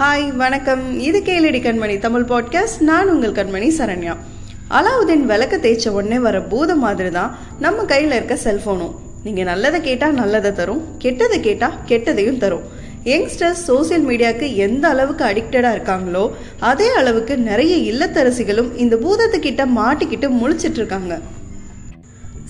Hi வணக்கம். இது கேளடி கண்மணி Tamil podcast நான் உங்கள் கண்மணி சரண்யா. அலாவுதீன் விளக்க தேய்ச்ச உடனே வர பூதம் மாதிரி தான் நம்ம கையில் இருக்க செல்ஃபோனும் நீங்கள் நல்லதை கேட்டால் நல்லதை தரும் கெட்டதை கேட்டால் கெட்டதையும் தரும். யங்ஸ்டர்ஸ் சோசியல் மீடியாவுக்கு எந்த அளவுக்கு அடிக்டடாக இருக்காங்களோ அதே அளவுக்கு நிறைய இல்லத்தரசிகளும் இந்த பூதத்துக்கிட்ட மாட்டிக்கிட்டு முழிச்சிட்டு இருக்காங்க.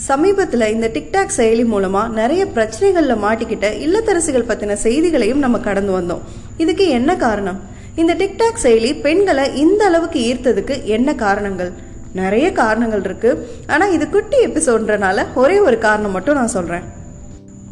சமீபத்தில் இந்த டிக்டாக் செயலி மூலமாக நிறைய பிரச்சனைகளில் மாட்டிக்கிட்ட இல்லத்தரசிகள் பற்றின செய்திகளையும் நம்ம கடந்து வந்தோம். இதுக்கு என்ன காரணம்? இந்த டிக்டாக் செயலி பெண்களை இந்த அளவுக்கு ஈர்த்ததுக்கு என்ன காரணங்கள்? நிறைய காரணங்கள் இருக்கு. ஆனால் இது குட்டி எபிசோட்ன்றனால ஒரே ஒரு காரணம் மட்டும் நான் சொல்கிறேன்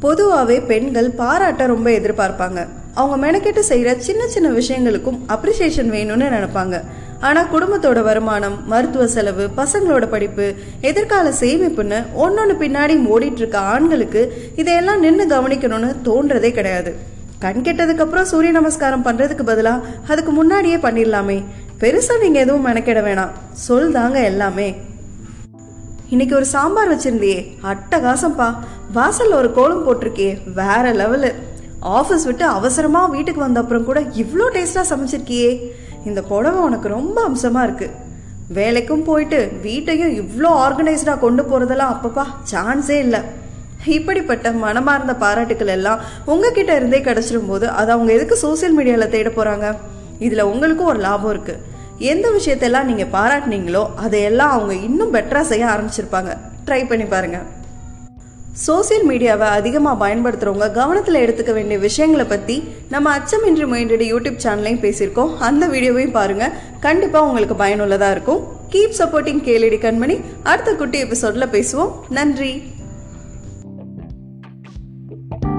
பொதுவாகவே பெண்கள் பாராட்ட ரொம்ப எதிர்பார்ப்பாங்க. அவங்க மெனக்கெட்டு செய்கிற சின்ன சின்ன விஷயங்களுக்கும் அப்ரிசியேஷன் வேணும்னு நினைப்பாங்க. ஆனால் குடும்பத்தோட வருமானம் மருத்துவ செலவு பசங்களோட படிப்பு எதிர்கால சேமிப்புன்னு ஒன்னொன்று பின்னாடி ஓடிட்டு இருக்க ஆண்களுக்கு இதையெல்லாம் நின்று கவனிக்கணும்னு தோன்றதே கிடையாது. கண் கெட்டதுக்கு அப்புறம் சூரிய நமஸ்காரம் பண்றதுக்கு பதிலாக அதுக்கு முன்னாடியே பண்ணிடலாமே. பெருசா நீங்க எதுவும் மெனக்கெட வேணாம். சொல் தாங்க எல்லாமே. இன்னைக்கு ஒரு சாம்பார் வச்சிருந்தியே. அட்டகாசம்ப்பா வாசல்ல ஒரு கோலம் போட்டிருக்கியே. வேற லெவலு. ஆஃபீஸ் விட்டு அவசரமா வீட்டுக்கு வந்த அப்புறம் கூட இவ்வளோ டேஸ்டா சமைச்சிருக்கியே. இந்த புடவை உனக்கு ரொம்ப அம்சமா இருக்கு. வேலைக்கும் போயிட்டு வீட்டையும் இவ்வளோ ஆர்கனைஸ்டாக கொண்டு போறதெல்லாம் அப்பப்பா சான்ஸே இல்லை. இப்படிப்பட்ட மனமார்ந்த பாராட்டுக்கள் எல்லாம் உங்ககிட்ட இருந்தே கிடச்சிடும் போது அதை அவங்க எதுக்கு சோசியல் மீடியாவில் தேட போகிறாங்க இதில் உங்களுக்கும் ஒரு லாபம் இருக்குது எந்த விஷயத்தெல்லாம் நீங்கள் பாராட்டுனீங்களோ அதையெல்லாம் அவங்க இன்னும் பெட்டராக செய்ய ஆரம்பிச்சிருப்பாங்க. ட்ரை பண்ணி பாருங்க. சோசியல் மீடியாவை அதிகமாக பயன்படுத்துகிறவங்க கவனத்தில் எடுத்துக்க வேண்டிய விஷயங்களை பற்றி நம்ம அச்சமின்றி முயன்றடி யூடியூப் சேனல்லையும் பேசியிருக்கோம். அந்த வீடியோவையும் பாருங்கள் கண்டிப்பாக உங்களுக்கு பயனுள்ளதாக இருக்கும். கீப் சப்போர்ட்டிங் கேளடி கண்மணி. அடுத்த குட்டி எபிசோடில் பேசுவோம். நன்றி. you